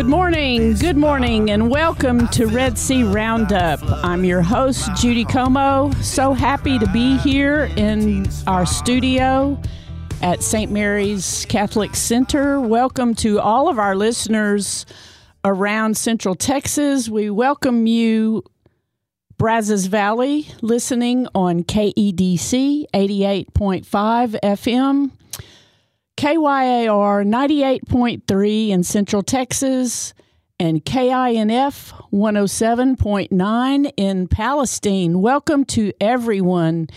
Good morning, good morning, and welcome to Red C Roundup. I'm your host, Judy Como. So happy to be here in our studio at St. Mary's Catholic Center. Welcome to all of our listeners around Central Texas. We welcome you, Brazos Valley, listening on KEDC 88.5 FM. KYAR 98.3 in Central Texas and KINF 107.9 in Palestine. Welcome to everyone.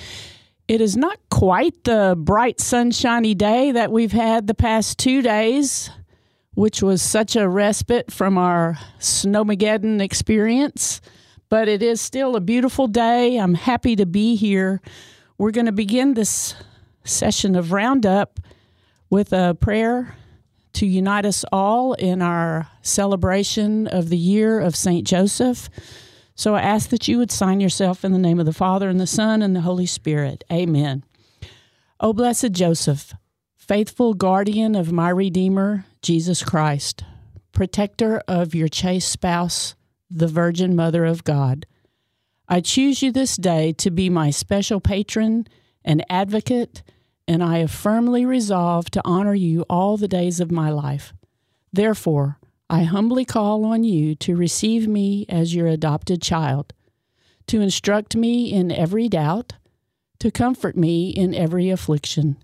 It is not quite the bright, sunshiny day that we've had the past two days, which was such a respite from our Snowmageddon experience, but it is still a beautiful day. I'm happy to be here. We're going to begin this session of Roundup with a prayer to unite us all in our celebration of the year of St. Joseph. So I ask that you would sign yourself in the name of the Father, and the Son, and the Holy Spirit. Amen. O blessed Joseph, faithful guardian of my Redeemer, Jesus Christ, protector of your chaste spouse, the Virgin Mother of God, I choose you this day to be my special patron and advocate and I have firmly resolved to honor you all the days of my life. Therefore, I humbly call on you to receive me as your adopted child, to instruct me in every doubt, to comfort me in every affliction,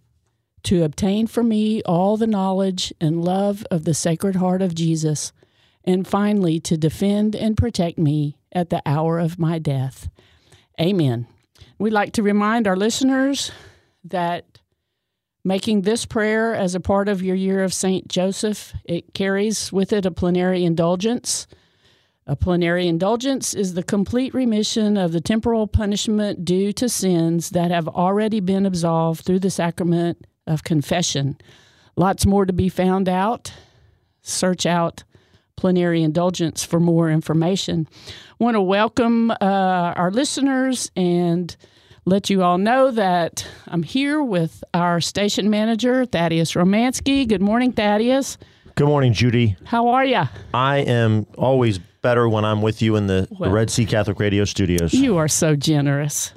to obtain for me all the knowledge and love of the Sacred Heart of Jesus, and finally to defend and protect me at the hour of my death. Amen. We'd like to remind our listeners that making this prayer as a part of your year of St. Joseph, it carries with it a plenary indulgence. A plenary indulgence is the complete remission of the temporal punishment due to sins that have already been absolved through the sacrament of confession. Lots more to be found out. Search out plenary indulgence for more information. Want to welcome uh, our listeners and let you all know that I'm here with our station manager, Thaddeus Romansky. Good morning, Thaddeus. Good morning, Judy. How are you? I am always better when I'm with you in the, the Well- Red C Catholic Radio studios. You are so generous.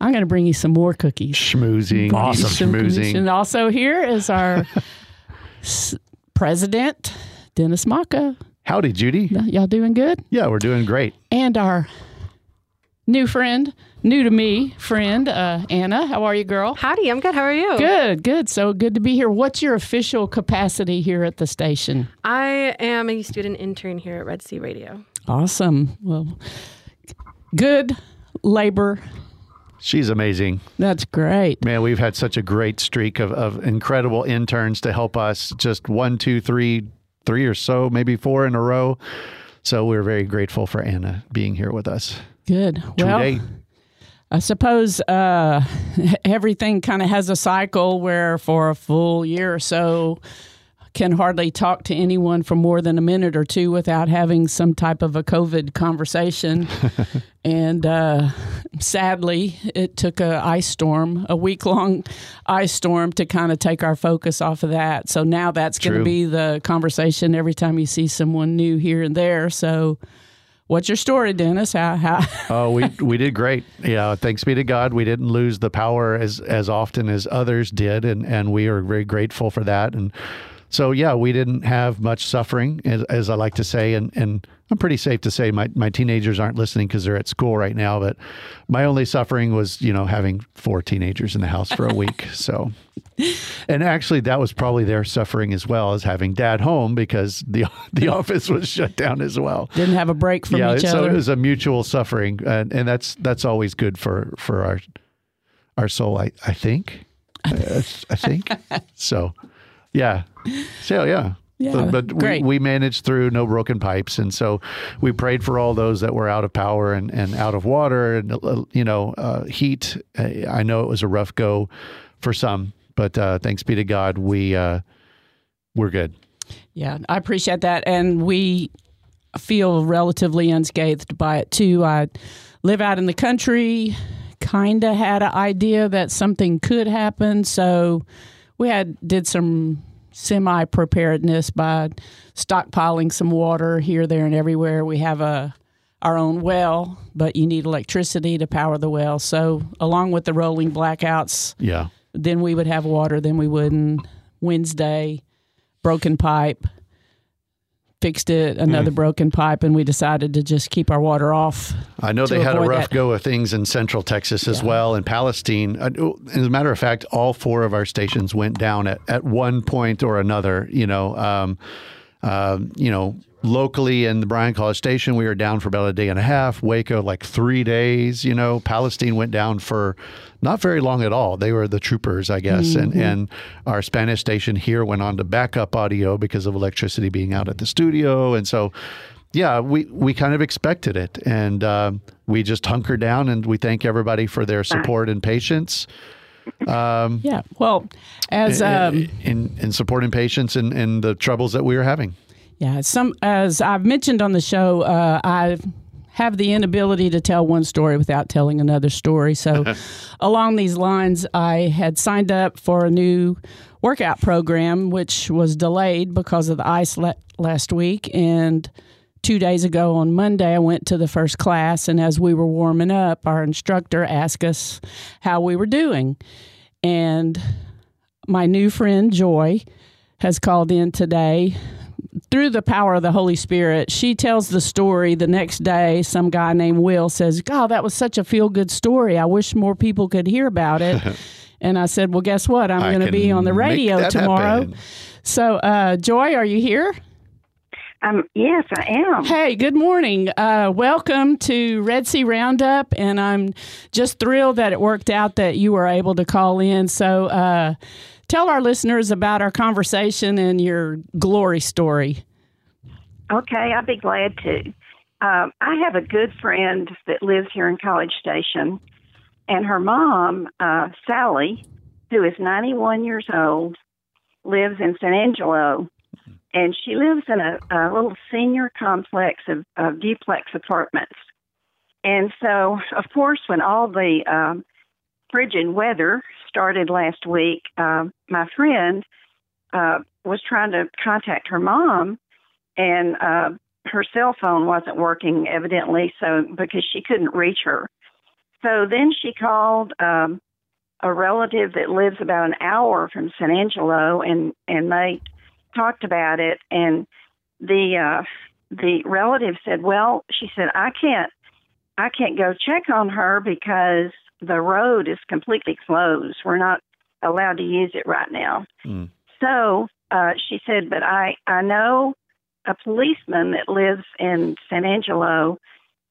I'm going to bring you some more cookies. schmoozing, Awesome. schmoozing. And also here is our s- president, Dennis Maka. Howdy, Judy. Y'all doing good? Yeah, we're doing great. And our new friend, new to me friend, uh, Anna. How are you, girl? Howdy, I'm good. How are you? Good, good. So good to be here. What's your official capacity here at the station? I am a student intern here at Red C Radio. Awesome. Well, good labor. She's amazing. That's great. Man, we've had such a great streak of, of incredible interns to help us just one, two, three, three or so, maybe four in a row. So we're very grateful for Anna being here with us Good. Well. I suppose uh, everything kind of has a cycle where for a full year or so, can hardly talk to anyone for more than a minute or two without having some type of a COVID conversation. and uh, sadly, it took a ice storm, a week long ice storm, to kind of take our focus off of that. So now that's going to be the conversation every time you see someone new here and there. So. What's your story, Dennis? How, how Oh, we we did great. Yeah, thanks be to God, we didn't lose the power as as often as others did, and and we are very grateful for that. And so, yeah, we didn't have much suffering, as, as I like to say, and and I'm pretty safe to say my my teenagers aren't listening because they're at school right now. But my only suffering was, you know, having four teenagers in the house for a week. So, and actually, that was probably their suffering as well as having dad home because the the office was shut down as well didn't have a break from yeah, each so other? it was a mutual suffering, and, and that's that's always good for for our our soul. I I think, I, I think so. Yeah, so yeah, Yeah, but we, great. we managed through no broken pipes, and so we prayed for all those that were out of power and, and out of water and uh, you know uh, heat. Uh, I know it was a rough go for some, but uh, thanks be to God, we uh, we're good. Yeah, I appreciate that. And we feel relatively unscathed by it too. I live out in the country, kind of had an idea that something could happen. So we had did some semi preparedness by stockpiling some water here, there, and everywhere. We have a our own well, but you need electricity to power the well. So along with the rolling blackouts, Yeah. then we would have water, then we wouldn't. Wednesday, broken pipe, fixed it, another broken pipe, and we decided to just keep our water off. I know they had a rough that. go of things in Central Texas as well, and Palestine. Uh, oh, As a matter of fact, all four of our stations went down at, at one point or another. You know, um, um, you know, locally in the Bryan College Station, we were down for about a day and a half. Waco, like three days. You know, Palestine went down for not very long at all. They were the troopers, I guess, and and our Spanish station here went on to backup audio because of electricity being out at the studio, and so yeah, we, we kind of expected it, and um, we just hunkered down, and we thank everybody for their support and patience, Yeah. Well, as um, in in support and patience, and and the troubles that we were having. Yeah, some as I've mentioned on the show, uh, I have the inability to tell one story without telling another story. So, along these lines, I had signed up for a new workout program, which was delayed because of the ice le- last week. And two days ago on Monday, I went to the first class, and as we were warming up, our instructor asked us how we were doing, and my new friend Joy has called in today through the power of the Holy Spirit, she tells the story the next day. Some guy named Will says, God, that was such a feel good story. I wish more people could hear about it. and I said, Well, guess what? I'm going to be on the radio tomorrow. happen. So, uh, Joy, are you here? Um, yes, I am. Hey, good morning. Uh, welcome to Red C Roundup. And I'm just thrilled that it worked out that you were able to call in. So, uh, tell our listeners about our conversation and your glory story. Okay, I'd be glad to. Um, I have a good friend that lives here in College Station, and her mom, uh, Sally, who is 91 years old, lives in San Angelo, and she lives in a, a little senior complex of, of duplex apartments. And so, of course, when all the um, frigid weather started last week, um, my friend uh, was trying to contact her mom, and uh, her cell phone wasn't working, evidently, so because she couldn't reach her. So then she called um, a relative that lives about an hour from San Angelo, and and they talked about it. And the uh, the relative said, "Well," she said, "I can't, I can't go check on her because the road is completely closed. We're not allowed to use it right now." Mm. So uh, she said, "But I I know a policeman that lives in San Angelo."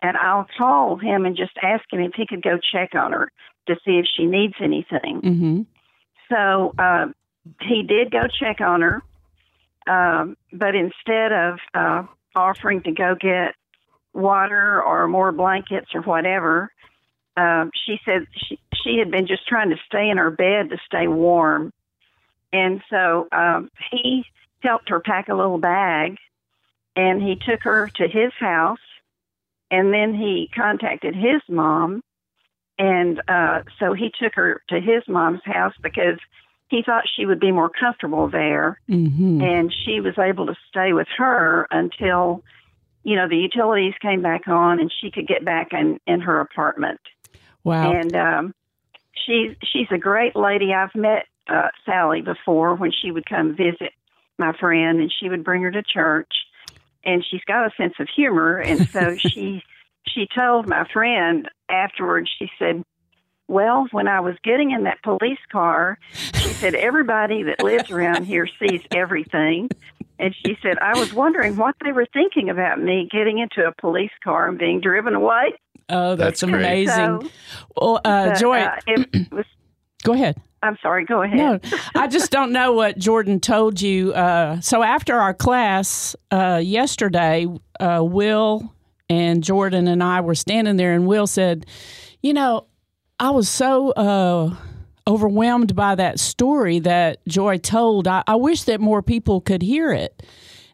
And I'll call him and just ask him if he could go check on her to see if she needs anything. Mm-hmm. So uh, he did go check on her, um, but instead of uh, offering to go get water or more blankets or whatever, um, she said she she had been just trying to stay in her bed to stay warm, and so um, he helped her pack a little bag, and he took her to his house, and then he contacted his mom, and uh, so he took her to his mom's house because he thought she would be more comfortable there, Mm-hmm. and she was able to stay with her until you know the utilities came back on and she could get back in in her apartment Wow. and um she's she's a great lady. I've met uh sally before when she would come visit my friend and she would bring her to church. And she's got a sense of humor. And so she she told my friend afterwards she said well when i was getting in that police car she said everybody that lives around here sees everything and she said i was wondering what they were thinking about me getting into a police car and being driven away oh, that's, That's amazing. So- well, uh, but, Joy, uh, it was Go ahead. I'm sorry. Go ahead. No, I just don't know what Jordan told you. Uh, so after our class uh, yesterday, uh, Will and Jordan and I were standing there, and Will said, "You know, I was so uh, overwhelmed by that story that Joy told. I, I wish that more people could hear it."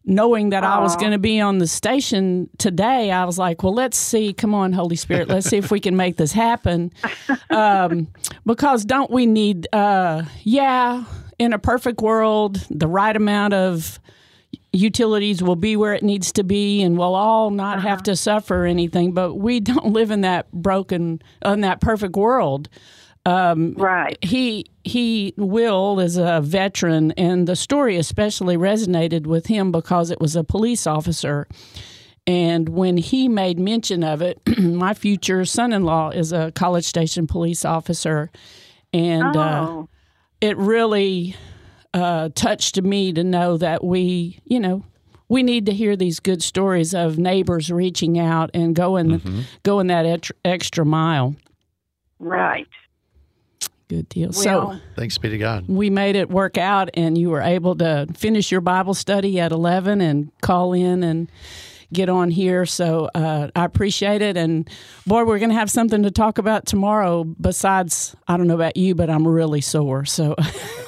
knowing that I was going to be on the station today, I was like, well, let's see. Come on, Holy Spirit. Let's see if we can make this happen. Um, because don't we need, uh, yeah, in a perfect world, the right amount of utilities will be where it needs to be and we'll all not have to suffer anything. But we don't live in that broken, in that perfect world right. he he Will is a veteran, and the story especially resonated with him because it was a police officer. And when he made mention of it, my future son-in-law is a College Station police officer, and uh, Oh, it really uh, touched me to know that we, you know, we need to hear these good stories of neighbors reaching out and going going that et- extra mile. right. Good deal. so Thanks be to God. we made it work out and you were able to finish your bible study at 11 and call in and get on here so uh, i appreciate it and boy we're going to have something to talk about tomorrow besides i don't know about you but i'm really sore so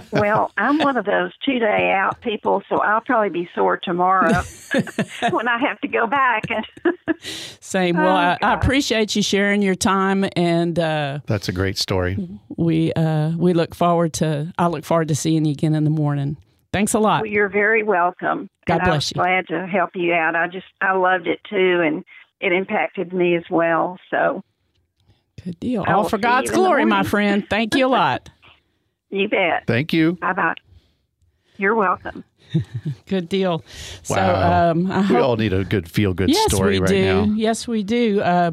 well, I'm one of those two day out people, so I'll probably be sore tomorrow when I have to go back. And same well Oh, I, I appreciate you sharing your time and uh, That's a great story. we uh, we look forward to i look forward to seeing you again in the morning thanks a lot well, you're very welcome. God and I bless was you. glad to help you out. I just I loved it too, and it impacted me as well. So good deal I all for god's you in the glory my friend thank you a lot you bet. Thank you. Bye bye. You're welcome. good deal so Wow. um, i We hope all need a good feel good yes, story right do. now. Yes, we do. Uh,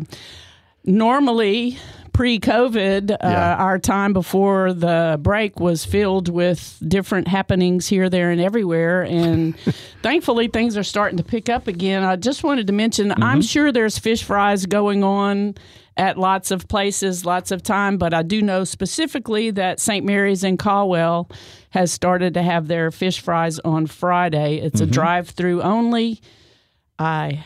normally, pre-COVID, uh, Yeah. our time before the break was filled with different happenings here, there, and everywhere. And thankfully, things are starting to pick up again. I just wanted to mention, Mm-hmm. I'm sure there's fish fries going on at lots of places, lots of time, but I do know specifically that St. Mary's in Caldwell has started to have their fish fries on Friday. It's Mm-hmm. a drive-through only. I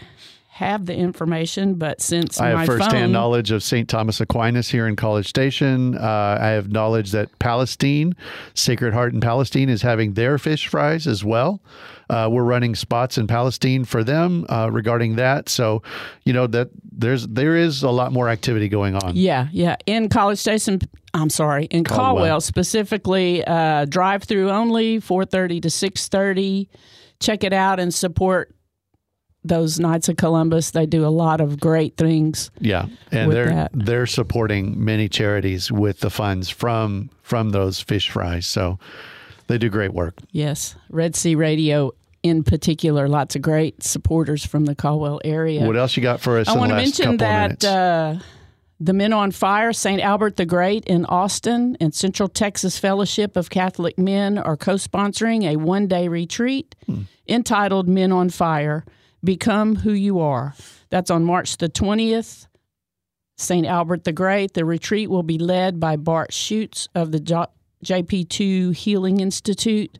have the information, but since I my have firsthand phone, knowledge of St. Thomas Aquinas here in College Station. Uh, I have knowledge that Palestine, Sacred Heart in Palestine, is having their fish fries as well. Uh, we're running spots in Palestine for them uh, regarding that. So, you know that there's there is a lot more activity going on. yeah, yeah, in College Station. I'm sorry, in Caldwell, Caldwell. specifically, uh, drive-through only, 4:30 to 6:30. Check it out and support those Knights of Columbus. They do a lot of great things. Yeah, and they're that. they're supporting many charities with the funds from from those fish fries. So they do great work. Yes, Red C Radio in particular, lots of great supporters from the Caldwell area. What else you got for us? I want to mention that uh, the Men on Fire, St. Albert the Great in Austin, and Central Texas Fellowship of Catholic Men are co sponsoring a one day retreat Hmm. entitled Men on Fire Become Who You Are. That's on March the 20th. St. Albert the Great. The retreat will be led by Bart Schuchts of the JP2 Healing Institute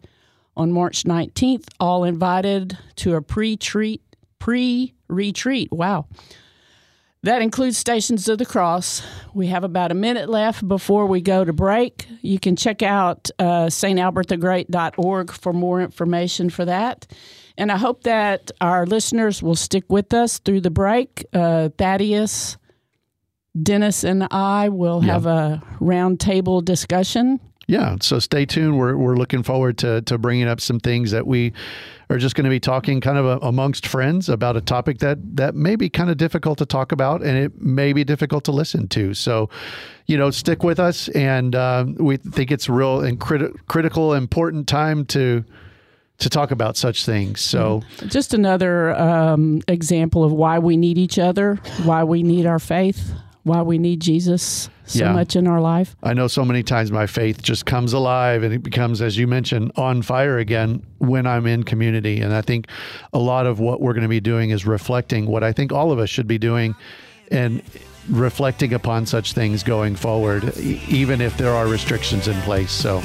on March 19th. All invited to a pre-treat pre-retreat. Wow. That includes Stations of the Cross. We have about a minute left before we go to break. You can check out uh, stalbertthegreat.org for more information for that. And I hope that our listeners will stick with us through the break. Uh, Thaddeus, Dennis, and I will have a roundtable discussion. Yeah, so stay tuned. We're we're looking forward to to bringing up some things that we are just going to be talking kind of a, amongst friends about a topic that that may be kind of difficult to talk about and it may be difficult to listen to. So, you know, stick with us, and uh, we think it's a real and criti- critical, important time to to talk about such things. So, Just another um, example of why we need each other, why we need our faith, why we need Jesus so Yeah. much in our life. I know so many times my faith just comes alive and it becomes, as you mentioned, on fire again when I'm in community. And I think a lot of what we're going to be doing is reflecting what I think all of us should be doing. And reflecting upon such things going forward, even if there are restrictions in place. So,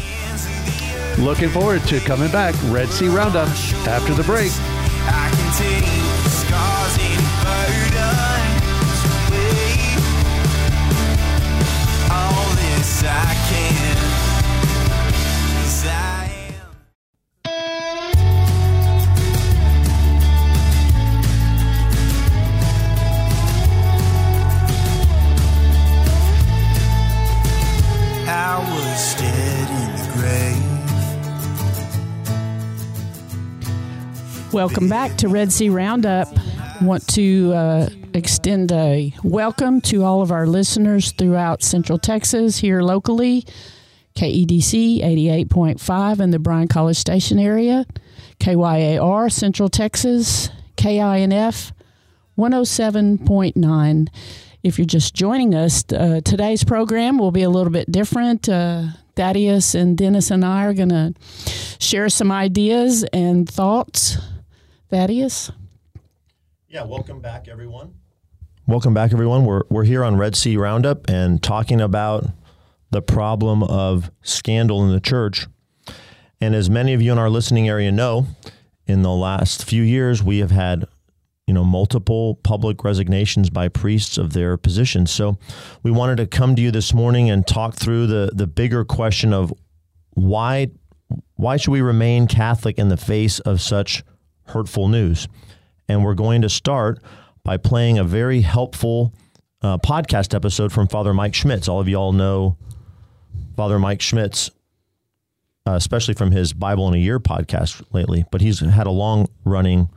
looking forward to coming back. Red C Roundup after the break. Welcome back to Red C Roundup. Want to uh, extend a welcome to all of our listeners throughout Central Texas, here locally, KEDC 88.5 in the Bryan College Station area, KYAR Central Texas, KINF 107.9. If you're just joining us, uh, today's program will be a little bit different. Uh, Thaddeus and Dennis and I are going to share some ideas and thoughts. Thaddeus? Yeah, welcome back, everyone. Welcome back, everyone. We're, we're here on Red C Roundup and talking about the problem of scandal in the church. And as many of you in our listening area know, in the last few years, we have had you know multiple public resignations by priests of their positions. So we wanted to come to you this morning and talk through the the bigger question of why why should we remain Catholic in the face of such hurtful news? And we're going to start by playing a very helpful uh, podcast episode from Father Mike Schmitz. All of you all know Father Mike Schmitz, uh, especially from his Bible in a Year podcast lately, but he's had a long running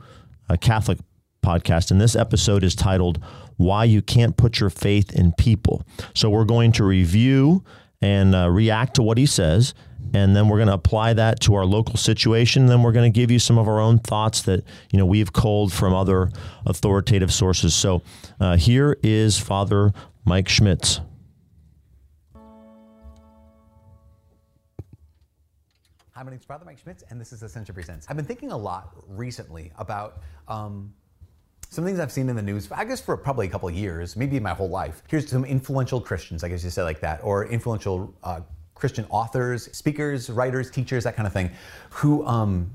uh, Catholic podcast. And this episode is titled Why You Can't Put Your Faith in People. So we're going to review and uh, react to what he says. And then we're going to apply that to our local situation. Then we're going to give you some of our own thoughts that you know we've culled from other authoritative sources. So uh, here is Father Mike Schmitz. Hi, my name's Father Mike Schmitz, and this is Ascension Presents. I've been thinking a lot recently about um, some things I've seen in the news, I guess for probably a couple of years, maybe my whole life. Here's some influential Christians, I guess you say like that, or influential uh, Christian authors, speakers, writers, teachers, that kind of thing, who um,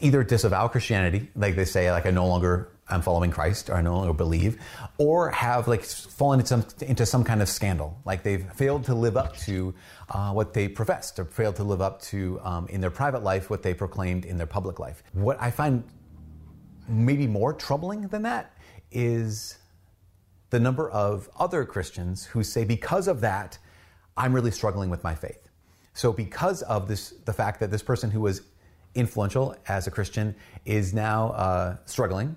either disavow Christianity, like they say, like I no longer am following Christ or I no longer believe, or have like fallen into some, into some kind of scandal, like they've failed to live up to uh, what they professed, or failed to live up to um, in their private life what they proclaimed in their public life. What I find maybe more troubling than that is the number of other Christians who say because of that, I'm really struggling with my faith. So because of this, the fact that this person who was influential as a Christian is now uh, struggling,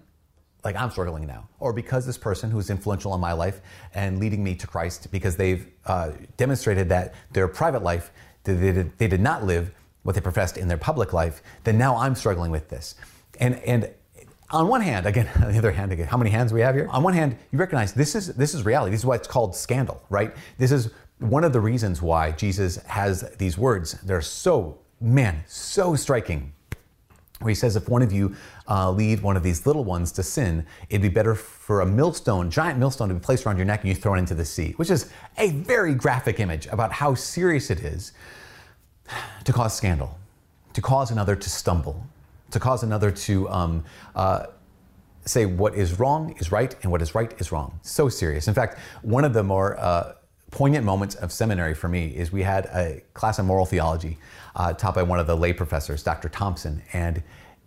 like I'm struggling now, or because this person who's influential in my life and leading me to Christ, because they've uh, demonstrated that their private life they did, they did not live what they professed in their public life, then now I'm struggling with this. And and on one hand, again, on the other hand, again, how many hands we have here? On one hand, you recognize this is this is reality. This is why it's called scandal, right? This is one of the reasons why Jesus has these words. They're so man, so striking where he says, if one of you uh, lead one of these little ones to sin, it'd be better for a millstone, giant millstone, to be placed around your neck and you throw it into the sea, which is a very graphic image about how serious it is to cause scandal, to cause another to stumble, to cause another to um, uh, say what is wrong is right and what is right is wrong. So serious. In fact, one of the more uh, poignant moments of seminary for me is we had a class on moral theology uh, taught by one of the lay professors, Dr. Thompson. And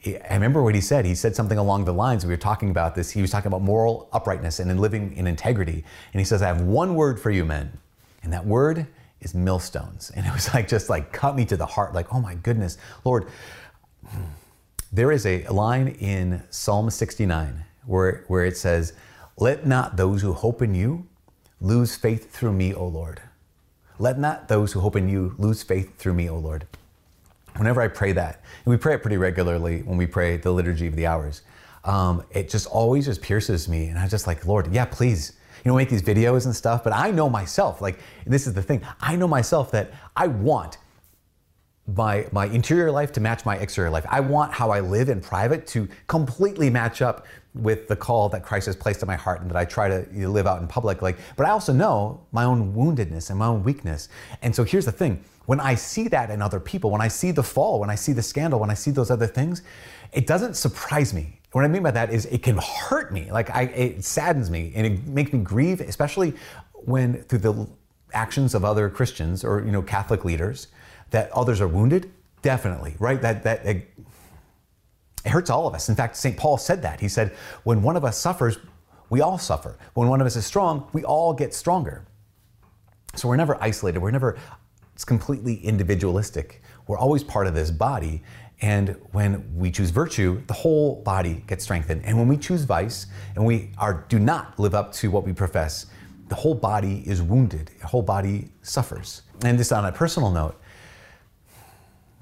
I remember what he said. He said something along the lines, we were talking about this. He was talking about moral uprightness and in living in integrity. And he says, I have one word for you men. And that word is millstones. And it was like, just like cut me to the heart. Like, oh my goodness, Lord. There is a line in Psalm 69 where, where it says, Let not those who hope in you lose faith through me, O Lord. Let not those who hope in you lose faith through me, O Lord. Whenever I pray that, and we pray it pretty regularly when we pray the Liturgy of the Hours, um, it just always just pierces me. And I'm just like, Lord, yeah, please, you know, make these videos and stuff. But I know myself, like, this is the thing, I know myself that I want my my interior life to match my exterior life. I want how I live in private to completely match up with the call that Christ has placed in my heart and that I try to live out in public. Like, but I also know my own woundedness and my own weakness. And so here's the thing: when I see that in other people, when I see the fall, when I see the scandal, when I see those other things, it doesn't surprise me. What I mean by that is it can hurt me. Like I, it saddens me and it makes me grieve, especially when through the actions of other Christians or you know Catholic leaders that others are wounded. Definitely, right? That that it, hurts all of us. In fact, St. Paul said that. He said, when one of us suffers, we all suffer. When one of us is strong, we all get stronger. So we're never isolated. We're never it's completely individualistic. We're always part of this body. And when we choose virtue, the whole body gets strengthened. And when we choose vice and we are do not live up to what we profess, the whole body is wounded. The whole body suffers. And just on a personal note,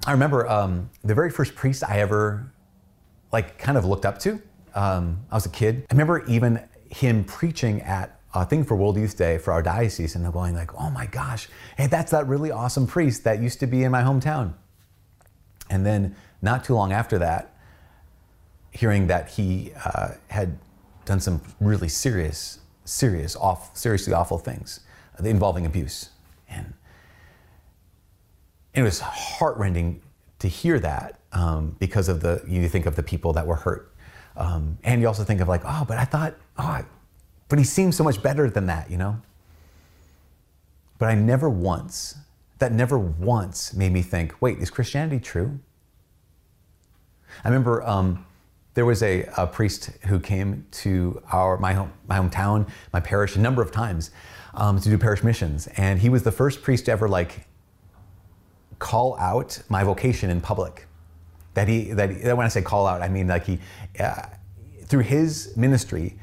I remember um, the very first priest I ever like kind of looked up to. Um, I was a kid. I remember even him preaching at a thing for World Youth Day for our diocese, and I'm going like, "Oh my gosh, hey, that's that really awesome priest that used to be in my hometown." And then not too long after that, hearing that he uh, had done some really serious, serious, off, seriously awful things involving abuse, and it was heartrending to hear that um, because of the you think of the people that were hurt, um, and you also think of like, oh, but I thought, oh, but he seems so much better than that, you know. But I never once, that never once made me think, wait, is Christianity true? I remember um, there was a, a, priest who came to our my home, my hometown, my parish, a number of times um, to do parish missions, and he was the first priest to ever like call out my vocation in public. That he, that he, when I say call out, I mean like he, uh, through his ministry,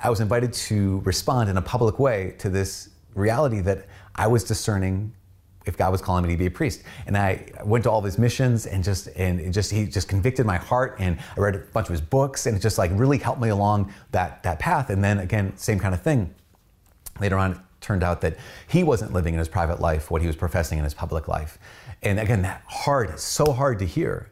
I was invited to respond in a public way to this reality that I was discerning if God was calling me to be a priest. And I went to all his missions and just and just he just convicted my heart and I read a bunch of his books and it just like really helped me along that that path. And then again, same kind of thing. Later on, turned out that he wasn't living in his private life what he was professing in his public life. And again, that hard, so hard to hear.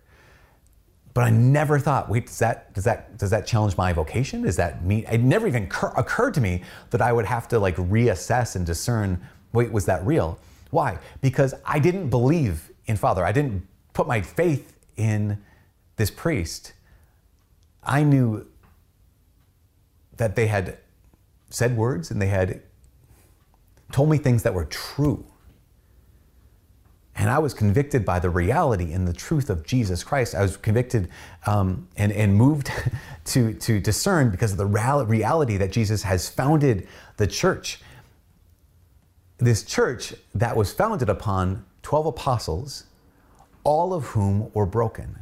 But I never thought, wait, does that does that does that challenge my vocation? Does that mean it never even cur- occurred to me that I would have to like reassess and discern, wait, was that real? Why? Because I didn't believe in Father. I didn't put my faith in this priest. I knew that they had said words and they had told me things that were true. And I was convicted by the reality and the truth of Jesus Christ. I was convicted um, and, and moved to, to discern because of the reality that Jesus has founded the church. This church that was founded upon 12 apostles, all of whom were broken.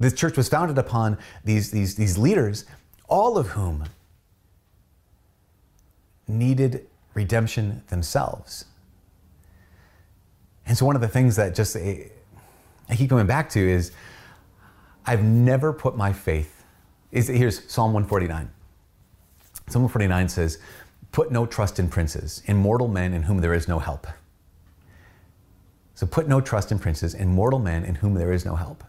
This church was founded upon these, these, these leaders, all of whom needed redemption themselves. And so, one of the things that just eh, I keep coming back to is I've never put my faith. Is here's Psalm 149. Psalm 149 says, "Put no trust in princes, in mortal men in whom there is no help." So put no trust in princes, in mortal men in whom there is no help.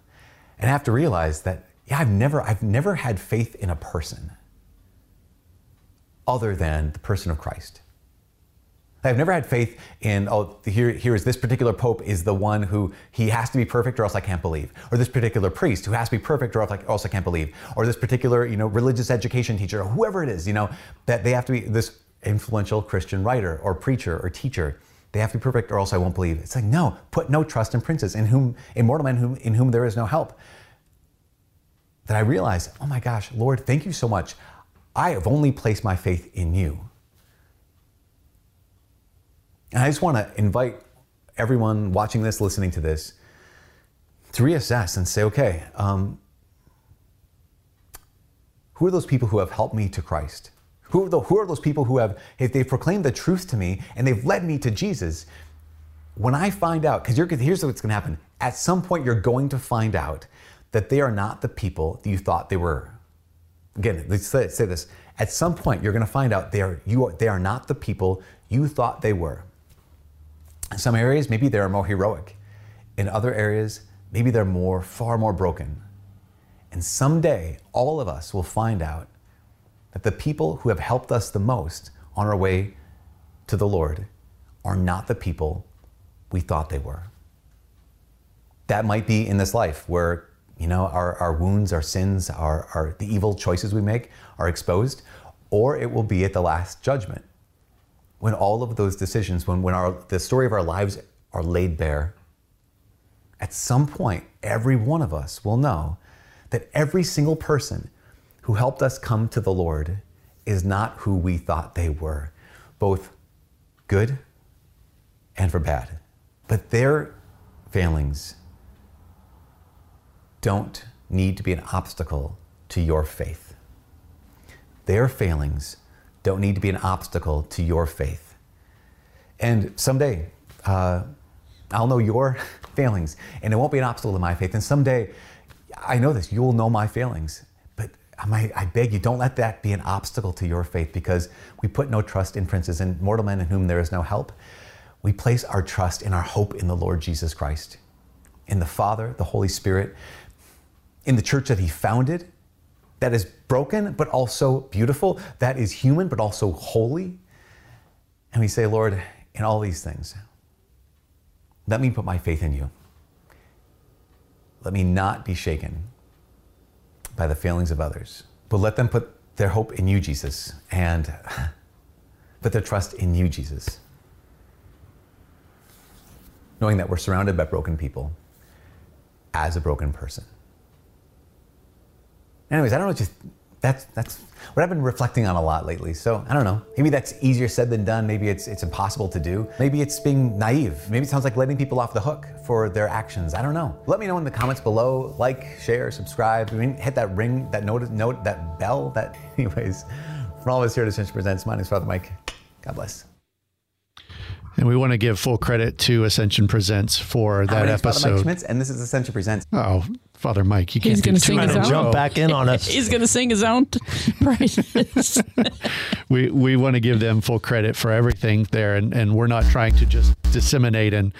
And I have to realize that yeah, I've never I've never had faith in a person other than the person of Christ. I've never had faith in, oh, here, here is this particular pope is the one who he has to be perfect or else I can't believe. Or this particular priest who has to be perfect or else I can't believe. Or this particular, you know, religious education teacher or whoever it is, you know, that they have to be this influential Christian writer or preacher or teacher. They have to be perfect or else I won't believe. It's like, no, put no trust in princes in whom, in mortal men whom, in whom there is no help. That I realize, oh my gosh, Lord, thank you so much. I have only placed my faith in you. And I just want to invite everyone watching this, listening to this, to reassess and say, okay, um, who are those people who have helped me to Christ? Who are, the, who are those people who have, if they've proclaimed the truth to me and they've led me to Jesus? When I find out, because here's what's going to happen. At some point, you're going to find out that they are not the people that you thought they were. Again, let's say, say this. At some point, you're going to find out they are, you are, they are not the people you thought they were. Some areas, maybe they're more heroic. In other areas, maybe they're more, far more broken. And someday, all of us will find out that the people who have helped us the most on our way to the Lord are not the people we thought they were. That might be in this life where, you know, our, our wounds, our sins, our, our, the evil choices we make are exposed, or it will be at the last judgment when all of those decisions, when, when our, the story of our lives are laid bare. At some point, every one of us will know that every single person who helped us come to the Lord is not who we thought they were, both good and for bad. But their failings don't need to be an obstacle to your faith. Their failings don't need to be an obstacle to your faith. And someday, uh, I'll know your failings, and it won't be an obstacle to my faith. And someday, I know this, you'll know my failings. But I, beg you, don't let that be an obstacle to your faith because we put no trust in princes and mortal men in whom there is no help. We place our trust and our hope in the Lord Jesus Christ, in the Father, the Holy Spirit, in the church that He founded, that is broken but also beautiful, that is human but also holy. And we say, Lord, in all these things, let me put my faith in you. Let me not be shaken by the failings of others, but let them put their hope in you, Jesus, and put their trust in you, Jesus. Knowing that we're surrounded by broken people as a broken person. Anyways, I don't know, just that's that's what I've been reflecting on a lot lately. So I don't know. Maybe that's easier said than done. Maybe it's it's impossible to do. Maybe it's being naive. Maybe it sounds like letting people off the hook for their actions. I don't know. Let me know in the comments below. Like, share, subscribe. I mean, hit that ring, that note, note, that bell. That, anyways, from all of us here at Ascension Presents, my name is Father Mike. God bless. And we want to give full credit to Ascension Presents for that episode. Father Mike Schmitz, and this is Ascension Presents. Oh, Father Mike, you He's can't gonna two sing in his a own. row. Jump back in on us. He's going to sing his own t- praises. we we want to give them full credit for everything there and, and we're not trying to just disseminate and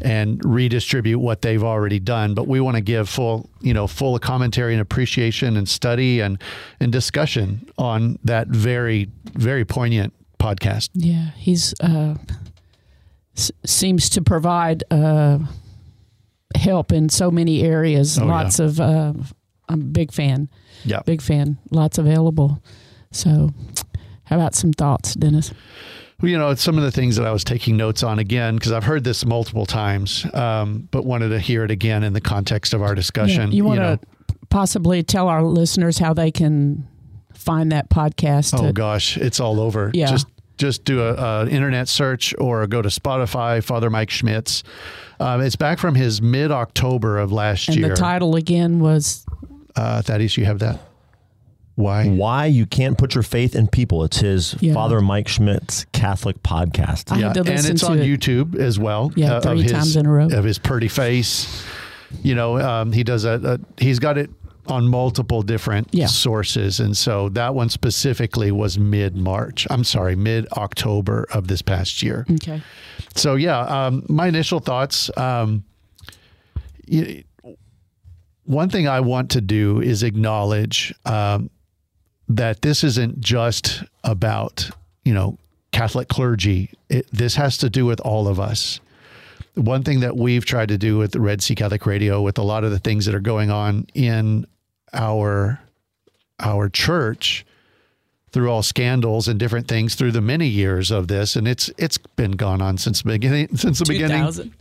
and redistribute what they've already done but we want to give full you know full commentary and appreciation and study and and discussion on that very very poignant podcast yeah, he's uh, s- seems to provide uh, help in so many areas. Oh, yeah. Lots of. Uh, I'm a big fan. yeah Big fan. Lots available. So, how about some thoughts, Dennis? Well, you know, it's some of the things that I was taking notes on again because I've heard this multiple times, um, but wanted to hear it again in the context of our discussion. you want know. to possibly tell our listeners how they can find that podcast? Oh to- gosh, it's all over. Yeah. Just just do a, a internet search or go to Spotify. Father Mike Schmitz. Um, it's back from his mid October of last and year. the title again was uh, Thaddeus, you have that. Why? Why you can't put your faith in people. It's his Yeah. Father Mike Schmitz Catholic podcast. I had to and it's on it. YouTube as well. uh, Yeah, of three his, times in a row. of his pretty face. You know, um, he does a, a. He's got it on multiple different Yeah. sources, and so that one specifically was mid March. I'm sorry, mid October of this past year. Okay. So yeah, um, my initial thoughts. Um, y- one thing I want to do is acknowledge um, that this isn't just about you know Catholic clergy. It, this has to do with all of us. One thing that we've tried to do with the Red C Catholic Radio, with a lot of the things that are going on in our our church, through all scandals and different things through the many years of this, and it's it's been gone on since the beginning. Since the beginning,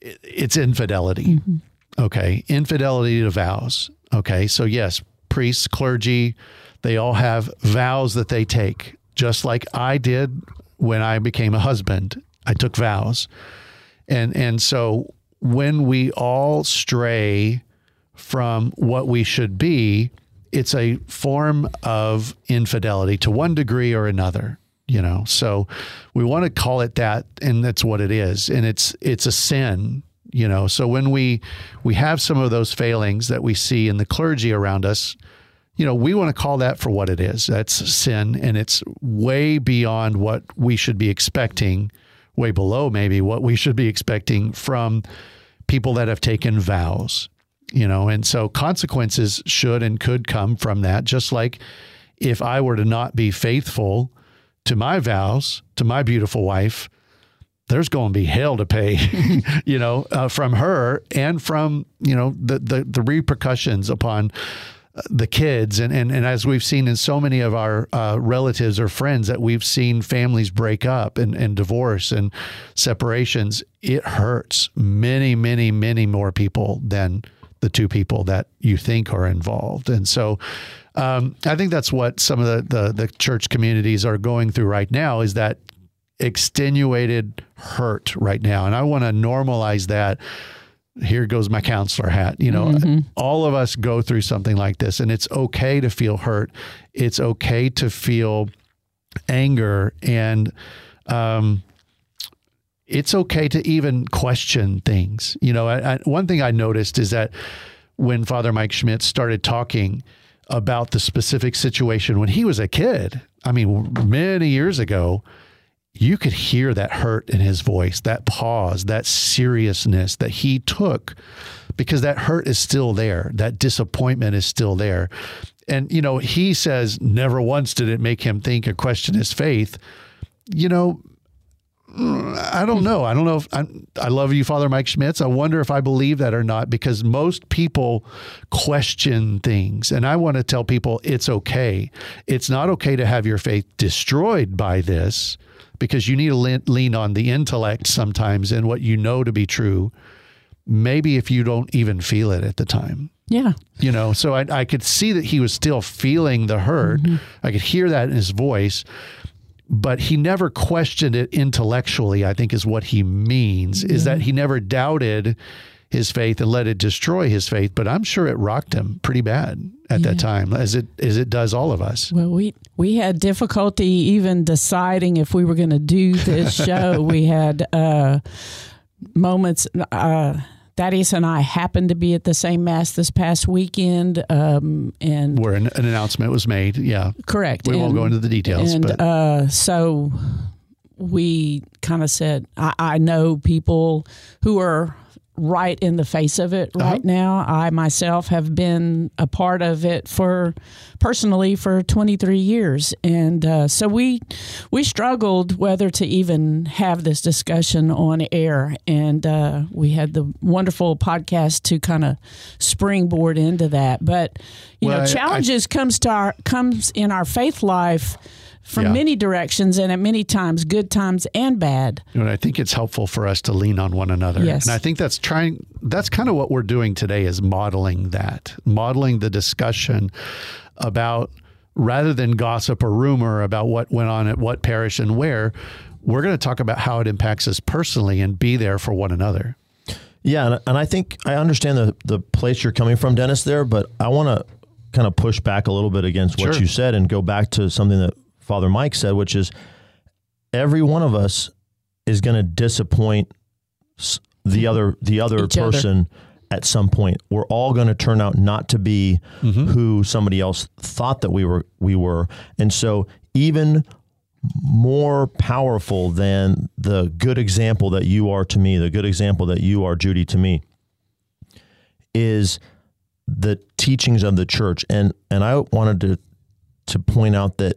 it's infidelity. Mm-hmm. Okay, infidelity to vows. Okay, so yes, priests, clergy, they all have vows that they take, just like I did when I became a husband. I took vows, and and so when we all stray from what we should be, it's a form of infidelity to one degree or another. You know, so we want to call it that, and that's what it is, and it's it's a sin. You know, so when we we have some of those failings that we see in the clergy around us, you know, we want to call that for what it is. That's sin, and it's way beyond what we should be expecting way below maybe what we should be expecting from people that have taken vows, you know, and so consequences should and could come from that. Just like if I were to not be faithful to my vows, to my beautiful wife, there's going to be hell to pay, you know, uh, from her and from, you know, the, the, the repercussions upon the kids. And, and and as we've seen in so many of our uh, relatives or friends that we've seen families break up and, and divorce and separations it hurts many many many more people than the two people that you think are involved. And so um, I think that's what some of the, the the church communities are going through right now is that extenuated hurt right now. And I want to normalize that here goes my counselor hat. You know, mm-hmm. all of us go through something like this, and it's okay to feel hurt. It's okay to feel anger, and um, it's okay to even question things. You know, I, I, one thing I noticed is that when Father Mike Schmitz started talking about the specific situation when he was a kid, I mean, many years ago, you could hear that hurt in his voice, that pause, that seriousness that he took because that hurt is still there. That disappointment is still there. And, you know, he says never once did it make him think or question his faith. You know, mm, I don't know. I don't know if I, I love you, Father Mike Schmitz. I wonder if I believe that or not because most people question things. And I want to tell people it's okay. It's not okay to have your faith destroyed by this because you need to lean on the intellect sometimes and what you know to be true. Maybe if you don't even feel it at the time. Yeah. You know, so I, I could see that he was still feeling the hurt. Mm-hmm. I could hear that in his voice, but he never questioned it intellectually, I think is what he means, yeah. is that he never doubted his faith and let it destroy his faith. But I'm sure it rocked him pretty bad at yeah. that time, as it as it does all of us. Well, we we had difficulty even deciding if we were going to do this show. we had uh, moments. Uh, Thaddeus and I happened to be at the same mass this past weekend, um, and where an, an, announcement was made. Yeah, correct. We and, won't go into the details, and but. Uh, so we kind of said, I, I know people who are right in the face of it uh-huh. right now. I myself have been a part of it for personally for 23 years, and uh, so we we struggled whether to even have this discussion on air, and uh, we had the wonderful podcast to kind of springboard into that. But you well, know, challenges I, comes to our comes in our faith life from yeah. many directions and at many times, good times and bad. And I think it's helpful for us to lean on one another. Yes. And I think that's trying, that's kind of what we're doing today is modeling that, modeling the discussion about rather than gossip or rumor about what went on at what parish and where, we're going to talk about how it impacts us personally and be there for one another. Yeah, and, and I think I understand the the place you're coming from, Dennis. There, but I want to kind of push back a little bit against what sure. you said and go back to something that Father Mike said, which is every one of us is going to disappoint the other the other Each person other. at some point. We're all going to turn out not to be mm-hmm. who somebody else thought that we were we were. And so even more powerful than the good example that you are to me, the good example that you are Judy to me is the teachings of the church. And and I wanted to to point out that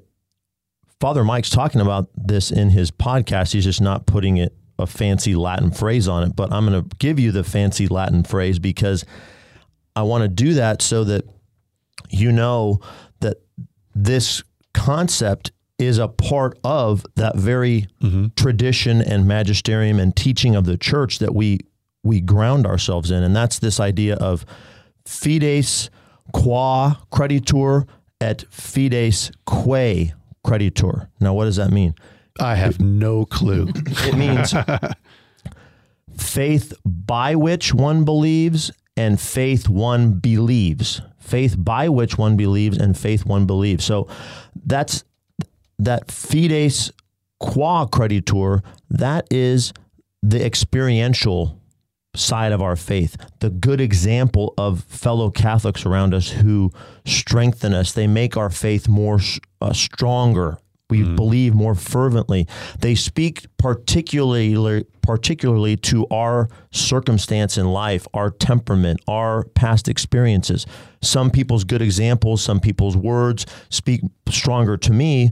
Father Mike's talking about this in his podcast. He's just not putting it a fancy Latin phrase on it, but I'm going to give you the fancy Latin phrase because I want to do that so that you know that this concept is a part of that very mm-hmm. tradition and magisterium and teaching of the church that we we ground ourselves in and that's this idea of fides qua creditur et fides quae creditur. Now, what does that mean? I have no clue. It means faith by which one believes and faith one believes. Faith by which one believes and faith one believes. So that's that fides qua creditur, that is the experiential side of our faith, the good example of fellow Catholics around us who strengthen us. They make our faith more uh, stronger, we believe more fervently. They speak particularly particularly to our circumstance in life, our temperament, our past experiences. Some people's good examples, some people's words speak stronger to me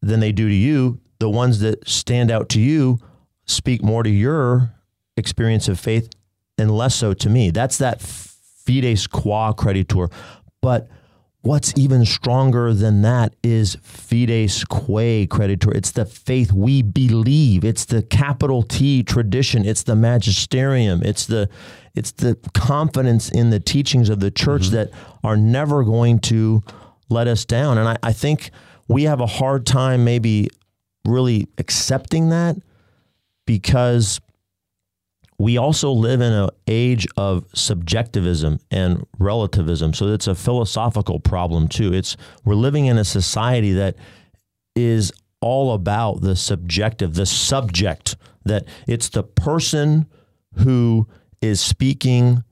than they do to you. The ones that stand out to you speak more to your experience of faith and less so to me. That's that fides qua creditur. But what's even stronger than that is fides quae creditur. It's the faith we believe. It's the capital T tradition. It's the magisterium. It's the it's the confidence in the teachings of the church mm-hmm. that are never going to let us down. And I, I think we have a hard time maybe really accepting that because we also live in an age of subjectivism and relativism. So it's a philosophical problem too. It's we're living in a society that is all about the subjective, the subject, that it's the person who is speaking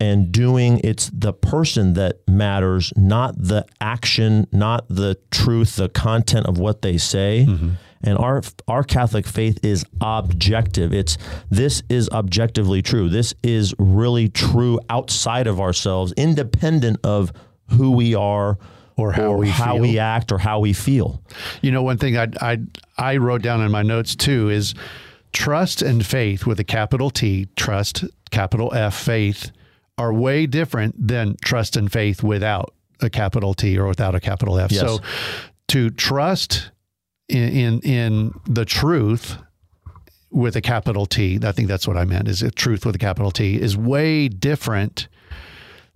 and doing it's the person that matters not the action not the truth the content of what they say mm-hmm. And our our catholic faith is objective it's this is objectively true this is really true outside of ourselves independent of who we are or how or we how feel. we act or how we feel you know one thing i i i wrote down in my notes too is trust and faith with a capital T trust capital F faith are way different than trust and faith without a capital T or without a capital F. Yes. So to trust in, in, in the truth with a capital T, I think that's what I meant is truth with a capital T is way different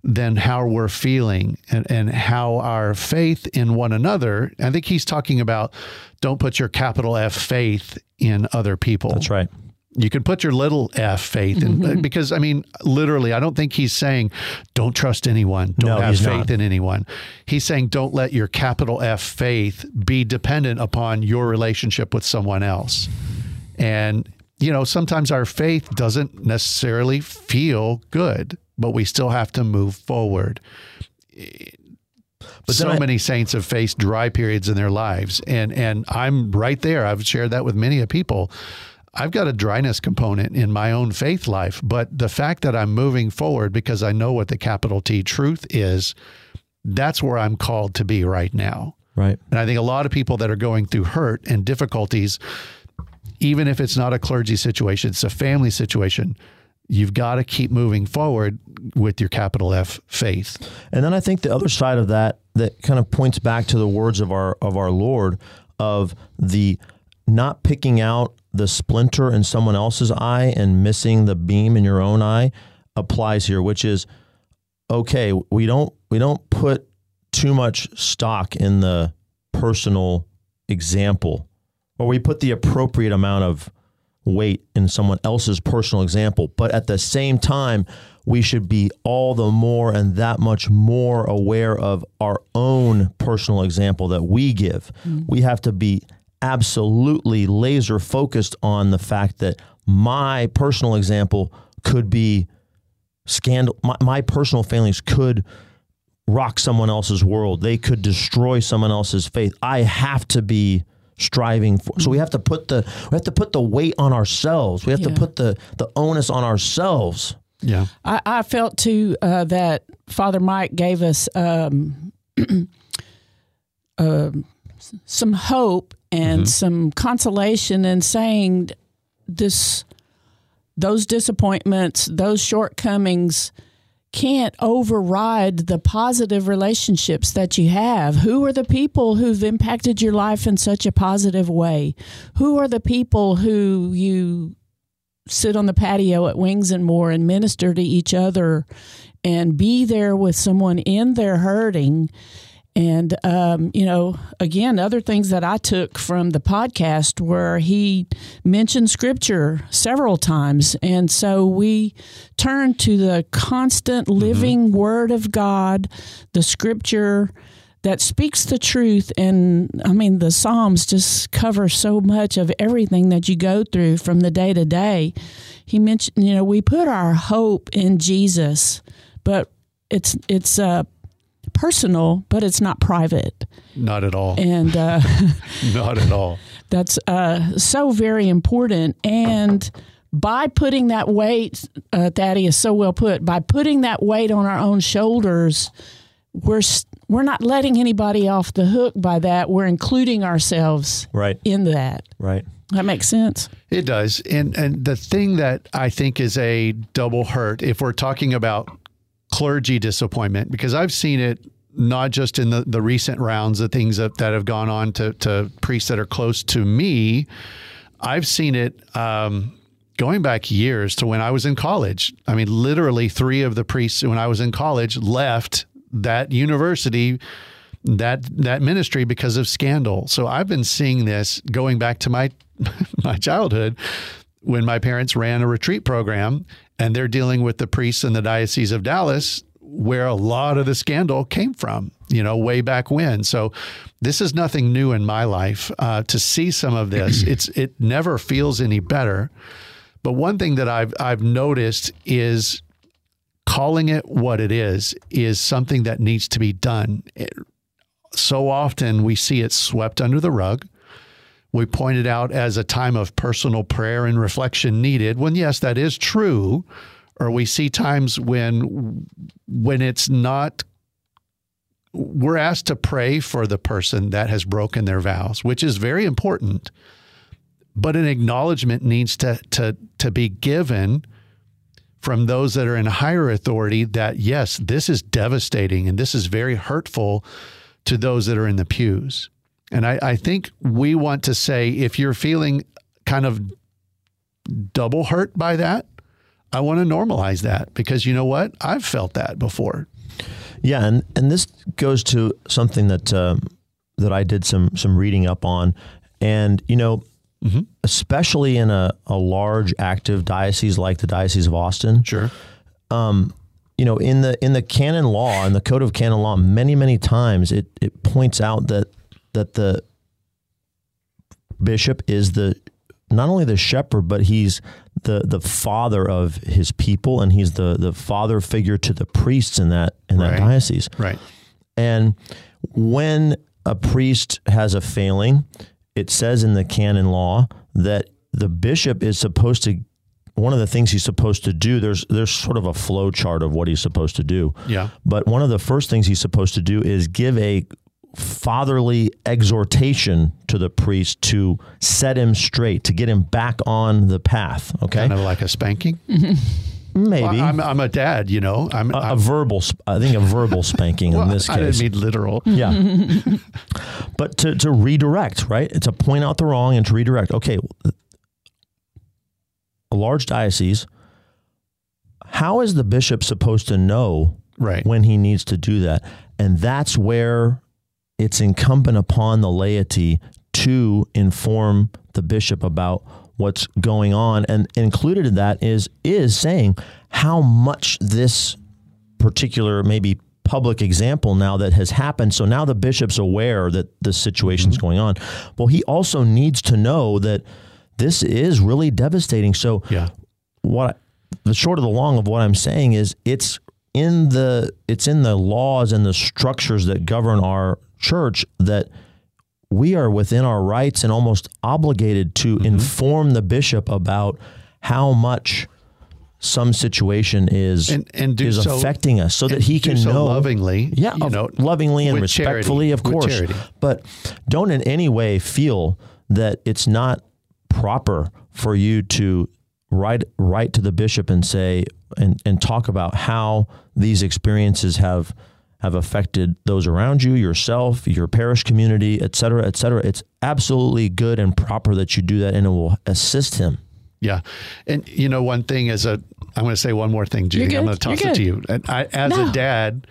than how we're feeling and, and how our faith in one another. I think he's talking about don't put your capital F faith in other people. That's right. You can put your little f faith in mm-hmm. because I mean literally I don't think he's saying don't trust anyone, don't no, have faith not. in anyone. He's saying don't let your capital F faith be dependent upon your relationship with someone else. And you know, sometimes our faith doesn't necessarily feel good, but we still have to move forward. But so I, many saints have faced dry periods in their lives, and and I'm right there. I've shared that with many people I've got a dryness component in my own faith life, but the fact that I'm moving forward because I know what the capital T truth is, that's where I'm called to be right now. Right. And I think a lot of people that are going through hurt and difficulties, even if it's not a clergy situation, it's a family situation, you've got to keep moving forward with your capital F faith. And then I think the other side of that that kind of points back to the words of our of our Lord of the not picking out the splinter in someone else's eye and missing the beam in your own eye applies here, which is okay, we don't we don't put too much stock in the personal example or we put the appropriate amount of weight in someone else's personal example, but at the same time we should be all the more and that much more aware of our own personal example that we give. Mm-hmm. We have to be absolutely laser focused on the fact that my personal example could be scandal. My, my, personal failings could rock someone else's world. They could destroy someone else's faith. I have to be striving for. So we have to put the we have to put the weight on ourselves. We have yeah. to put the the onus on ourselves. Yeah, I, I felt too uh, that Father Mike gave us um, uh, some hope and mm-hmm. some consolation in saying this those disappointments, those shortcomings can't override the positive relationships that you have. Who are the people who've impacted your life in such a positive way? Who are the people who you sit on the patio at Wings and More and minister to each other and be there with someone in their hurting and, um, you know, again, other things that I took from the podcast where he mentioned scripture several times. And so we turn to the constant mm-hmm. living mm-hmm. word of God, the scripture that speaks the truth. And I mean, the Psalms just cover so much of everything that you go through from the day to day. He mentioned, you know, we put our hope in Jesus, but it's, it's, uh, personal, but it's not private. Not at all. And uh, Not at all. that's uh, so very important. And by putting that weight, uh, Thaddeus, so well put, by putting that weight on our own shoulders, we're s- we're not letting anybody off the hook by that. We're including ourselves Right. in that. Right. That makes sense. It does. And and the thing that I think is a double hurt if we're talking about clergy disappointment, because I've seen it not just in the, the recent rounds of things that, that have gone on to, to priests that are close to me. I've seen it um, going back years to when I was in college. I mean, literally three of the priests when I was in college left that university that that ministry because of scandal. So I've been seeing this going back to my my childhood when my parents ran a retreat program and they're dealing with the priests in the diocese of Dallas where a lot of the scandal came from, you know, way back when. So this is nothing new in my life. Uh, to see some of this, it's it never feels any better. But one thing that I've I've noticed is calling it what it is is something that needs to be done. It- so often we see it swept under the rug. We pointed out as a time of personal prayer and reflection needed. When yes, that is true, or we see times when when it's not we're asked to pray for the person that has broken their vows, which is very important. But an acknowledgement needs to to to be given from those that are in higher authority that yes, this is devastating and this is very hurtful to those that are in the pews. And I, I think we want to say if you're feeling kind of double hurt by that, I want to normalize that because you know what? I've felt that before. Yeah, and and this goes to something that uh, that I did some some reading up on, and you know, especially in a, a large active diocese like the Diocese of Austin, Sure. you know, in the in the canon law, in the code of canon law, many many times it it points out that that the bishop is the not only the shepherd, but he's the the father of his people, and he's the the father figure to the priests in that in that Right. diocese. Right. And when a priest has a failing, it says in the canon law that the bishop is supposed to one of the things he's supposed to do there's there's sort of a flow chart of what he's supposed to do. Yeah. But one of the first things he's supposed to do is give a fatherly exhortation to the priest to set him straight, to get him back on the path, okay? Kind of like a spanking. Maybe Well, I'm, I'm a dad, you know. I'm, a, a I'm verbal I think a verbal spanking in this case. I didn't mean literal. Yeah. but to, to redirect, right? To point out the wrong and to redirect. Okay. A large diocese, how is the bishop supposed to know Right. when he needs to do that? And that's where it's incumbent upon the laity to inform the bishop about what's going on. And included in that is is saying how much this particular maybe public example now that has happened. So now the bishop's aware that this situation's mm-hmm. going on. Well, he also needs to know that this is really devastating. So Yeah. what the short of the long of what I'm saying is it's in the it's in the laws and the structures that govern our church that we are within our rights and almost obligated to Mm-hmm. inform the bishop about how much some situation is And- and is so- affecting us so that he can so know lovingly, yeah you know, lovingly and with charity, respectfully of course but don't in any way feel that it's not proper for you to write write to the bishop and say and, and talk about how these experiences have have affected those around you, yourself, your parish community, et cetera, et cetera. It's absolutely good and proper that you do that and it will assist him. Yeah. And you know, one thing is a, I'm going to say one more thing, Judy. I'm going to toss it to you. And I, as No. a dad,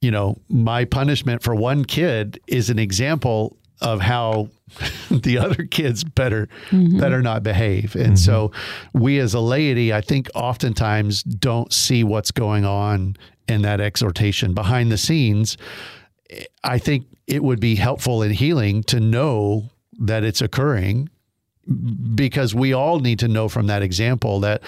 you know, my punishment for one kid is an example of how the other kids better better not behave. And mm-hmm. so we as a laity, I think oftentimes don't see what's going on in that exhortation behind the scenes. I think it would be helpful in healing to know that it's occurring because we all need to know from that example that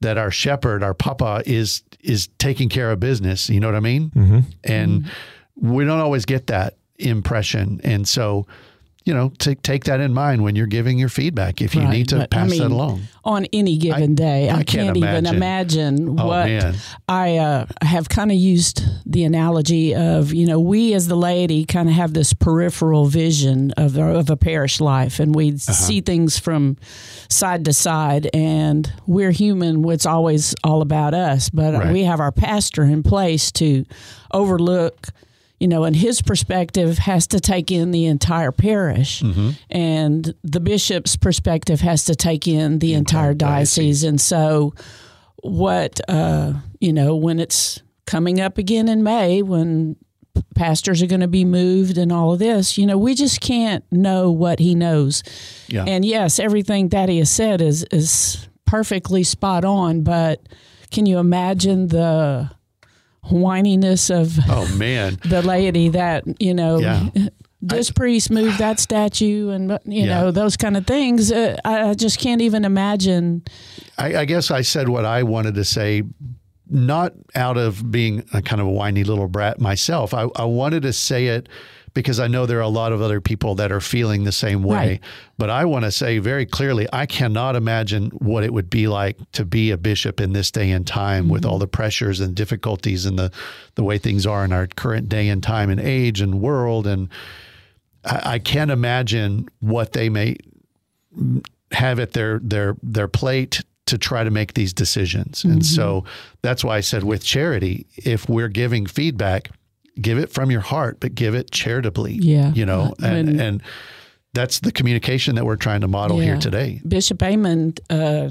that our shepherd, our papa, is is taking care of business. You know what I mean? Mm-hmm. And mm-hmm. we don't always get that impression. And so, you know, take take that in mind when you're giving your feedback. If you Right, need to but, I pass mean, that along. on any given day. I, I can't can't, even imagine Oh, what man. I uh, have kind of used the analogy of you know we as the laity kind of have this peripheral vision of of a parish life, and we Uh-huh. see things from side to side, and we're human. It's always all about us, but Right. we have our pastor in place to overlook you know, and his perspective has to take in the entire parish, Mm-hmm. and the bishop's perspective has to take in the, entire, diocese. And so, what uh, you know, when it's coming up again in May, when pastors are going to be moved and all of this, you know, we just can't know what he knows. Yeah. And yes, everything that he has said is is perfectly spot on, but can you imagine the whininess of oh man. the laity that you know Yeah. this priest moved that statue and you Yeah. know those kind of things uh, I, I just can't even imagine I, I guess I said what I wanted to say, not out of being a kind of a whiny little brat myself. I, I wanted to say it because I know there are a lot of other people that are feeling the same way. Right. But I want to say very clearly, I cannot imagine what it would be like to be a bishop in this day and time with mm-hmm. all the pressures and difficulties and the, the way things are in our current day and time and age and world. And I, I can't imagine what they may have at their their their plate to try to make these decisions. And mm-hmm. so that's why I said with charity, if we're giving feedback, give it from your heart, but give it charitably. Yeah. You know, and When- and that's the communication that we're trying to model here today. bishop Aymond uh,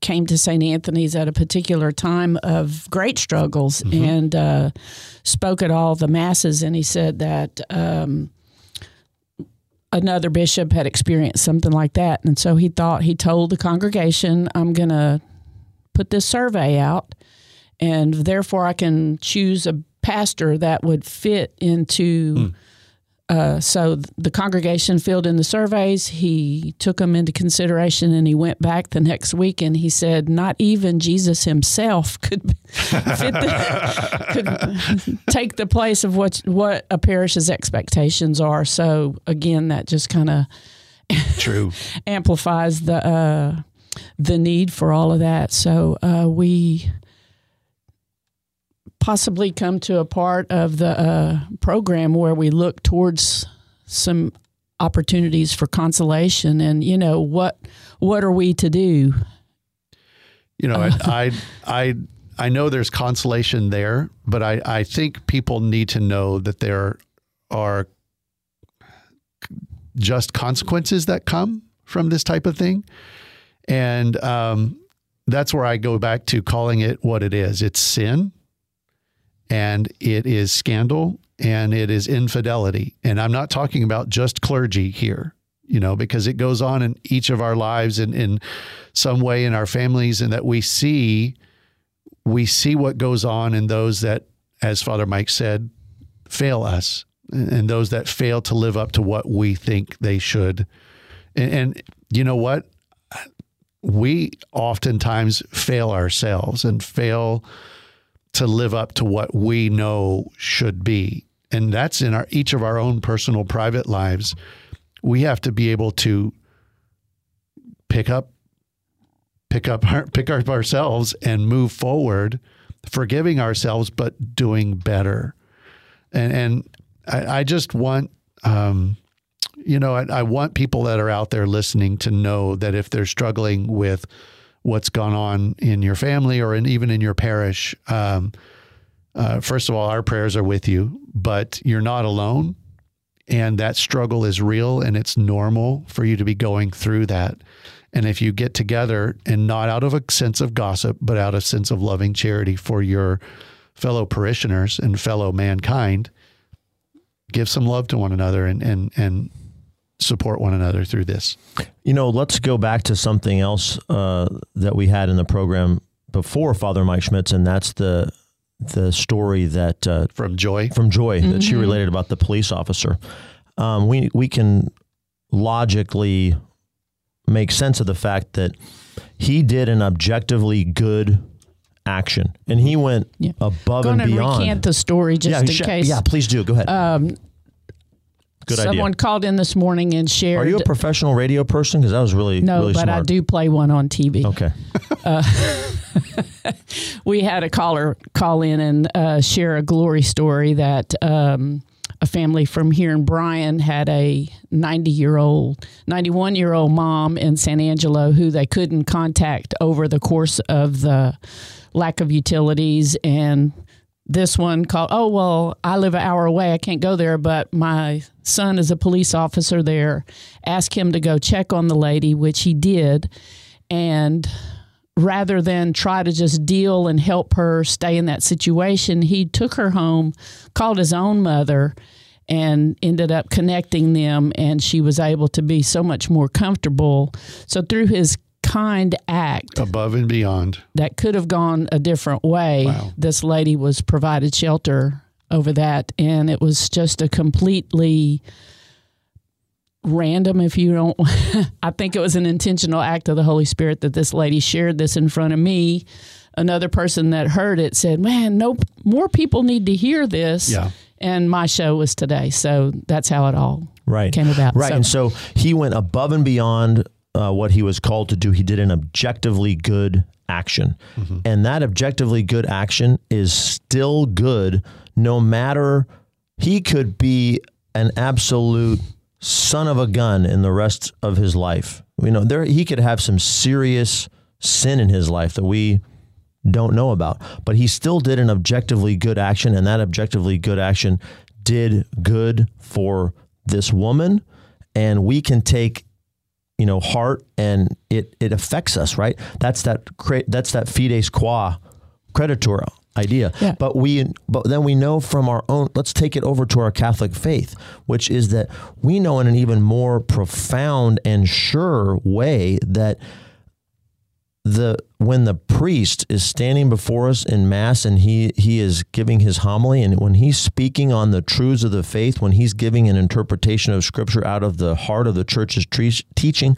came to st anthony's at a particular time of great struggles Mm-hmm. and uh, spoke at all the masses and he said that um, another bishop had experienced something like that and so he thought he told the congregation i'm going to put this survey out and therefore i can choose a pastor that would fit into uh, so the congregation filled in the surveys. He took them into consideration, and he went back the next week and he said, "Not even Jesus himself could fit the, could take the place of what what a parish's expectations are." So again, that just kind of True. amplifies the uh, the need for all of that. So uh, we possibly come to a part of the uh, program where we look towards some opportunities for consolation and you know what what are we to do? You know, I, I I I know there's consolation there, but I I think people need to know that there are just consequences that come from this type of thing, and um, that's where I go back to calling it what it is. It's sin, and it is scandal, and it is infidelity. And I'm not talking about just clergy here, you know, because it goes on in each of our lives and in some way in our families, and that we see we see what goes on in those that, as Father Mike said, fail us, and those that fail to live up to what we think they should. And, and you know what? We oftentimes fail ourselves and fail to live up to what we know should be. And that's in our each of our own personal private lives. We have to be able to pick up pick up pick up ourselves and move forward, forgiving ourselves but doing better. And and I, I just want um, you know, I, I want people that are out there listening to know that if they're struggling with what's gone on in your family or in, even in your parish, um, uh, first of all, our prayers are with you, but you're not alone. And that struggle is real and it's normal for you to be going through that. And if you get together and not out of a sense of gossip, but out of a sense of loving charity for your fellow parishioners and fellow mankind, give some love to one another and, and, and support one another through this. You know, let's go back to something else uh, that we had in the program before Father Mike Schmitz, and that's the the story that uh, From Joy. from Joy that she related about the police officer. Um, we we can logically make sense of the fact that he did an objectively good action, and he went Yeah. above Going and to beyond. recant the story just yeah, in sh- case. yeah, please do. Go ahead. Good Someone idea. called in this morning and shared. Are you a professional radio person? Because that was really no, really but I do play one on TV. Okay. we had a caller call in and uh, share a glory story that um, a family from here in Bryan had a 90 year old, 91 year old mom in San Angelo who they couldn't contact over the course of the lack of utilities. And this one called, oh, well, I live an hour away. I can't go there, but my son is a police officer there. Ask him to go check on the lady, which he did. And rather than try to just deal and help her stay in that situation, he took her home, called his own mother, and ended up connecting them. And she was able to be so much more comfortable. So, through his kind act Above and beyond. that could have gone a different way, Wow. this lady was provided shelter over that. And it was just a completely random if you don't I think it was an intentional act of the Holy Spirit that this lady shared this in front of me. Another person that heard it said, "Man, no more people need to hear this." Yeah. And my show was today, so that's how it all right came about. right So- and so he went above and beyond uh, what he was called to do he did an objectively good action and that objectively good action is still good no matter he could be an absolute son of a gun in the rest of his life you know there he could have some serious sin in his life that we don't know about. But he still did an objectively good action, and that objectively good action did good for this woman. And we can take, you know, heart, and it it affects us, right? That's that that's that fides qua creditur idea. Yeah. But we but then we know from our own let's take it over to our Catholic faith, which is that we know in an even more profound and sure way that the when the priest is standing before us in mass and he he is giving his homily and when he's speaking on the truths of the faith when he's giving an interpretation of scripture out of the heart of the church's tre- teaching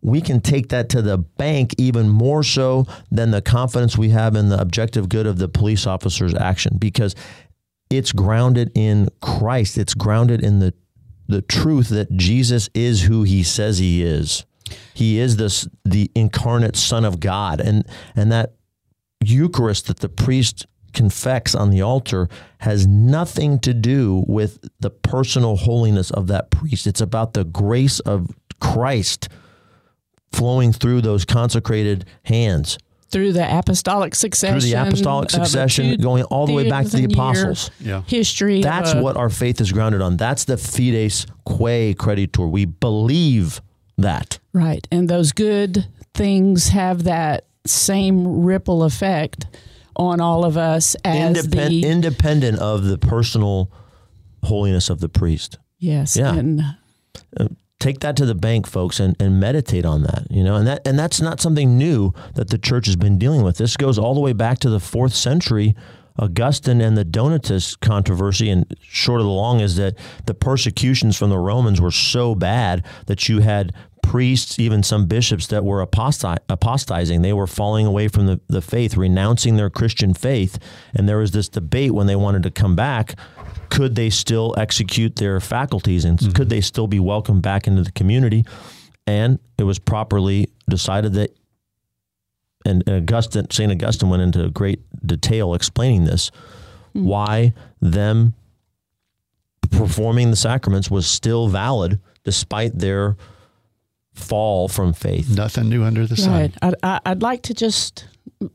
we can take that to the bank even more so than the confidence we have in the objective good of the police officer's action because it's grounded in Christ. It's grounded in the the truth that Jesus is who he says he is he is this the incarnate Son of God, and and that Eucharist that the priest confects on the altar has nothing to do with the personal holiness of that priest. It's about the grace of Christ flowing through those consecrated hands, through the apostolic succession, through the apostolic succession, two going all the way back to the apostles. Yeah. history. That's a- what our faith is grounded on. That's the fides quae creditur. We believe that. Right. And those good things have that same ripple effect on all of us as Independ- the independent of the personal holiness of the priest. yes. Yeah. And uh, Take that to the bank, folks, and, and meditate on that. You know, and that and that's not something new that the church has been dealing with. This goes all the way back to the fourth century. Augustine and the Donatist controversy, and short of the long, is that the persecutions from the Romans were so bad that you had priests, even some bishops, that were apostatizing. They were falling away from the, the faith, renouncing their Christian faith. And there was this debate when they wanted to come back could they still execute their faculties and mm-hmm. could they still be welcomed back into the community? And it was properly decided that, and Augustine, St. Augustine went into great detail explaining this, why them performing the sacraments was still valid despite their fall from faith. Nothing new under the sun. right. I'd, I'd like to just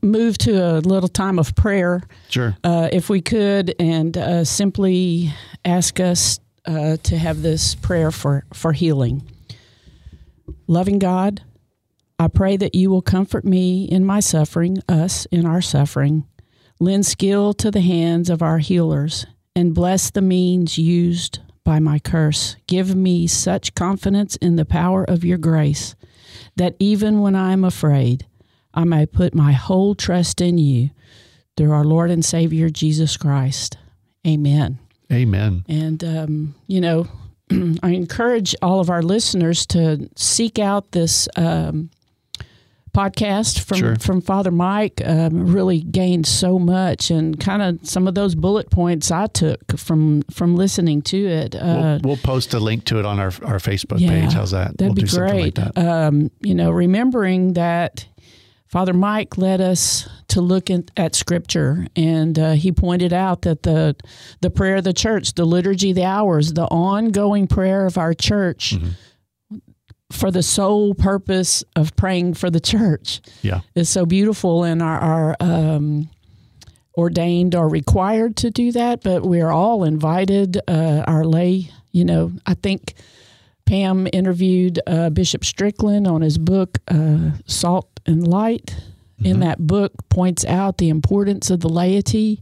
move to a little time of prayer. Sure. uh, if we could, and uh, simply ask us uh, to have this prayer for, for healing. Loving God, I pray that you will comfort me in my suffering, us in our suffering, lend skill to the hands of our healers, and bless the means used by my curse. Give me such confidence in the power of your grace that even when I am afraid, I may put my whole trust in you through our Lord and Savior Jesus Christ. Amen. Amen. And, um, you know, I encourage all of our listeners to seek out this um, podcast from Sure. from Father Mike. Um, really gained so much, and kind of some of those bullet points I took from from listening to it. Uh, We'll, we'll post a link to it on our our Facebook yeah, page. How's that? That'd we'll be something like great. that. Um, you know, remembering that Father Mike led us to look in, at Scripture, and uh, he pointed out that the the prayer of the church, the liturgy, the hours, the ongoing prayer of our church. Mm-hmm. For the sole purpose of praying for the church yeah. is so beautiful, and our, our um, ordained or required to do that, but we are all invited. Uh, our lay, you know, I think Pam interviewed uh, Bishop Strickland on his book uh, "Salt and Light." In that book, points out the importance of the laity,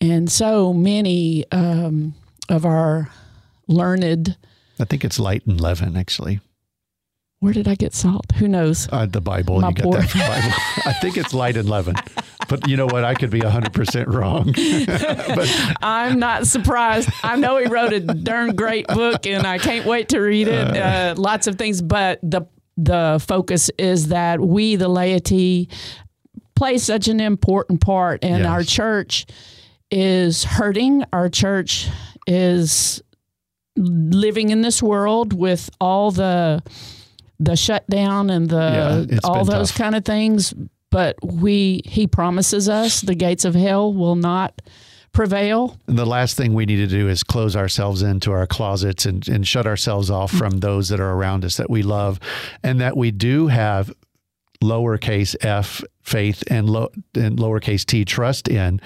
and so many um, of our learned. I think it's light and leaven, actually. Where did I get salt? Who knows? Uh, the Bible. My you got poor- that from Bible. I think it's light and leaven. But you know what? I could be 100% wrong. but I'm not surprised. I know he wrote a darn great book, and I can't wait to read it. Uh, lots of things, but the the focus is that we, the laity, play such an important part, and Yes. our church is hurting. Our church is living in this world with all the the shutdown and the it's all those tough. kind of things. But we, he promises us the gates of hell will not prevail. the last thing we need to do is close ourselves into our closets and, and shut ourselves off mm. from those that are around us that we love and that we do have lowercase f faith and, low, and lowercase t trust in.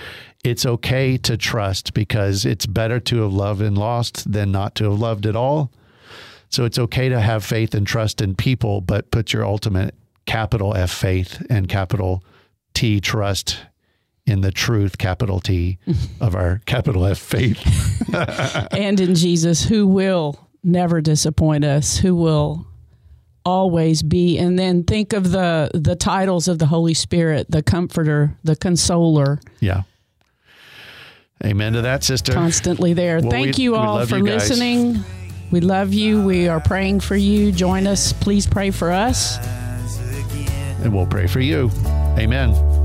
It's okay to trust because it's better to have loved and lost than not to have loved at all. So it's okay to have faith and trust in people, but put your ultimate capital F faith and capital T trust in the truth, capital T, of our capital F faith. and in Jesus, who will never disappoint us, who will always be. And then think of the the titles of the Holy Spirit, the Comforter, the Consoler, Yeah. Amen to that, sister. constantly there. Well, Thank we- you all for listening. We love you. We are praying for you. Join us. Please pray for us. And we'll pray for you. Amen.